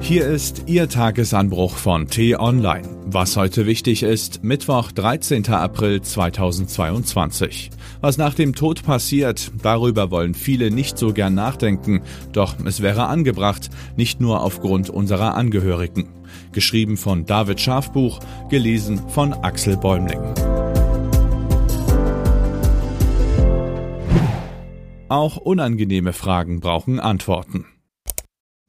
Hier ist Ihr Tagesanbruch von T-Online. Was heute wichtig ist, Mittwoch, 13. April 2022. Was nach dem Tod passiert, darüber wollen viele nicht so gern nachdenken, doch es wäre angebracht, nicht nur aufgrund unserer Angehörigen. Geschrieben von David Schafbuch, gelesen von Axel Bäumling. Auch unangenehme Fragen brauchen Antworten.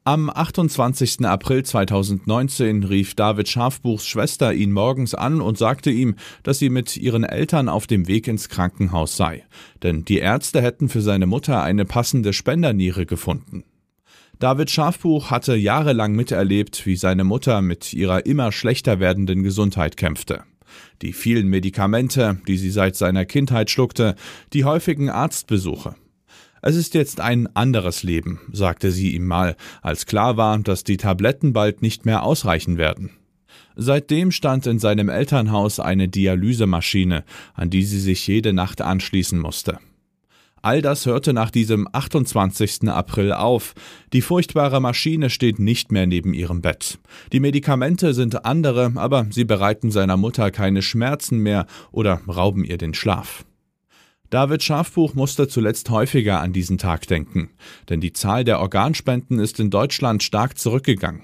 Am 28. April 2019 rief David Schafbuchs Schwester ihn morgens an und sagte ihm, dass sie mit ihren Eltern auf dem Weg ins Krankenhaus sei, denn die Ärzte hätten für seine Mutter eine passende Spenderniere gefunden. David Schafbuch hatte jahrelang miterlebt, wie seine Mutter mit ihrer immer schlechter werdenden Gesundheit kämpfte. Die vielen Medikamente, die sie seit seiner Kindheit schluckte, die häufigen Arztbesuche, es ist jetzt ein anderes Leben, sagte sie ihm mal, als klar war, dass die Tabletten bald nicht mehr ausreichen werden. Seitdem stand in seinem Elternhaus eine Dialysemaschine, an die sie sich jede Nacht anschließen musste. All das hörte nach diesem 28. April auf. Die furchtbare Maschine steht nicht mehr neben ihrem Bett. Die Medikamente sind andere, aber sie bereiten seiner Mutter keine Schmerzen mehr oder rauben ihr den Schlaf. David Schafbuch musste zuletzt häufiger an diesen Tag denken, denn die Zahl der Organspenden ist in Deutschland stark zurückgegangen.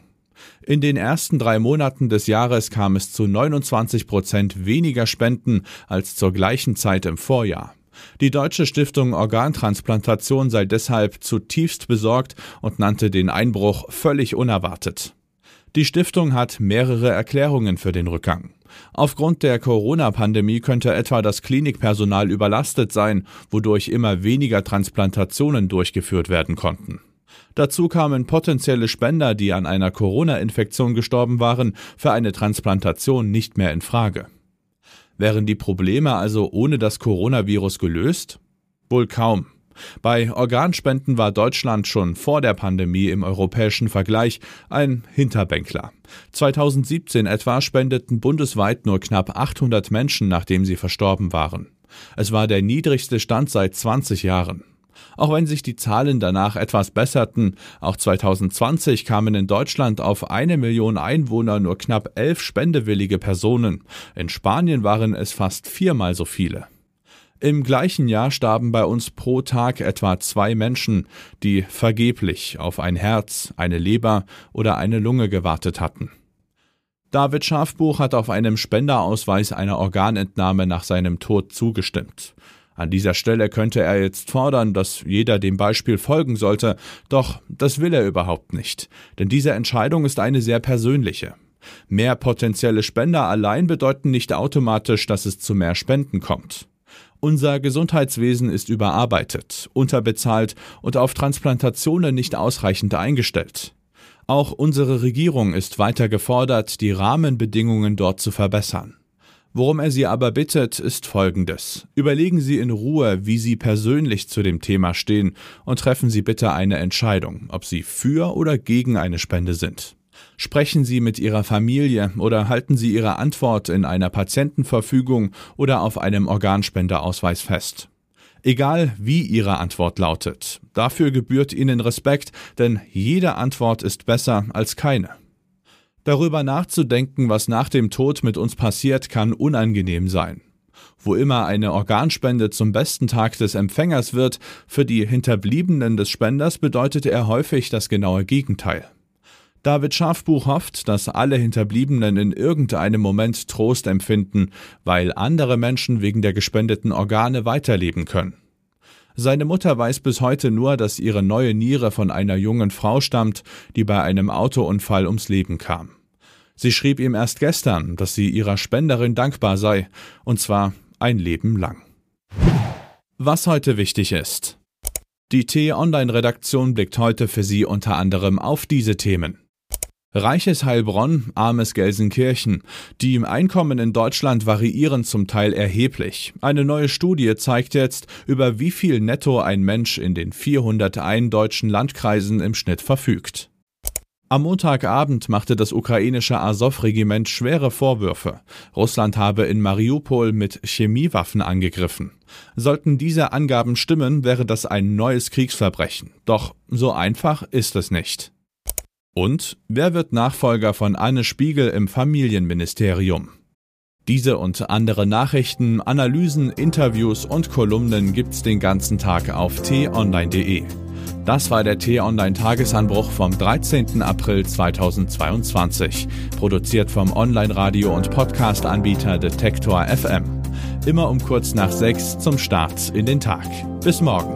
In den ersten drei Monaten des Jahres kam es zu 29 Prozent weniger Spenden als zur gleichen Zeit im Vorjahr. Die Deutsche Stiftung Organtransplantation sei deshalb zutiefst besorgt und nannte den Einbruch völlig unerwartet. Die Stiftung hat mehrere Erklärungen für den Rückgang. Aufgrund der Corona-Pandemie könnte etwa das Klinikpersonal überlastet sein, wodurch immer weniger Transplantationen durchgeführt werden konnten. Dazu kamen potenzielle Spender, die an einer Corona-Infektion gestorben waren, für eine Transplantation nicht mehr in Frage. Wären die Probleme also ohne das Coronavirus gelöst? Wohl kaum. Bei Organspenden war Deutschland schon vor der Pandemie im europäischen Vergleich ein Hinterbänkler. 2017 etwa spendeten bundesweit nur knapp 800 Menschen, nachdem sie verstorben waren. Es war der niedrigste Stand seit 20 Jahren. Auch wenn sich die Zahlen danach etwas besserten, auch 2020 kamen in Deutschland auf eine Million Einwohner nur knapp elf spendewillige Personen. In Spanien waren es fast viermal so viele. Im gleichen Jahr starben bei uns pro Tag etwa zwei Menschen, die vergeblich auf ein Herz, eine Leber oder eine Lunge gewartet hatten. David Schafbuch hat auf einem Spenderausweis einer Organentnahme nach seinem Tod zugestimmt. An dieser Stelle könnte er jetzt fordern, dass jeder dem Beispiel folgen sollte, doch das will er überhaupt nicht, denn diese Entscheidung ist eine sehr persönliche. Mehr potenzielle Spender allein bedeuten nicht automatisch, dass es zu mehr Spenden kommt. Unser Gesundheitswesen ist überarbeitet, unterbezahlt und auf Transplantationen nicht ausreichend eingestellt. Auch unsere Regierung ist weiter gefordert, die Rahmenbedingungen dort zu verbessern. Worum er Sie aber bittet, ist Folgendes. Überlegen Sie in Ruhe, wie Sie persönlich zu dem Thema stehen und treffen Sie bitte eine Entscheidung, ob Sie für oder gegen eine Spende sind. Sprechen Sie mit Ihrer Familie oder halten Sie Ihre Antwort in einer Patientenverfügung oder auf einem Organspenderausweis fest. Egal wie Ihre Antwort lautet, dafür gebührt Ihnen Respekt, denn jede Antwort ist besser als keine. Darüber nachzudenken, was nach dem Tod mit uns passiert, kann unangenehm sein. Wo immer eine Organspende zum besten Tag des Empfängers wird, für die Hinterbliebenen des Spenders bedeutet er häufig das genaue Gegenteil. David Schafbuch hofft, dass alle Hinterbliebenen in irgendeinem Moment Trost empfinden, weil andere Menschen wegen der gespendeten Organe weiterleben können. Seine Mutter weiß bis heute nur, dass ihre neue Niere von einer jungen Frau stammt, die bei einem Autounfall ums Leben kam. Sie schrieb ihm erst gestern, dass sie ihrer Spenderin dankbar sei, und zwar ein Leben lang. Was heute wichtig ist. Die T-Online-Redaktion blickt heute für Sie unter anderem auf diese Themen. Reiches Heilbronn, armes Gelsenkirchen. Die Einkommen in Deutschland variieren zum Teil erheblich. Eine neue Studie zeigt jetzt, über wie viel netto ein Mensch in den 401 deutschen Landkreisen im Schnitt verfügt. Am Montagabend machte das ukrainische Azov-Regiment schwere Vorwürfe. Russland habe in Mariupol mit Chemiewaffen angegriffen. Sollten diese Angaben stimmen, wäre das ein neues Kriegsverbrechen. Doch so einfach ist es nicht. Und wer wird Nachfolger von Anne Spiegel im Familienministerium? Diese und andere Nachrichten, Analysen, Interviews und Kolumnen gibt's den ganzen Tag auf t-online.de. Das war der T-Online Tagesanbruch vom 13. April 2022, produziert vom Online-Radio- und Podcast-Anbieter Detektor FM. Immer um kurz nach sechs zum Start in den Tag. Bis morgen.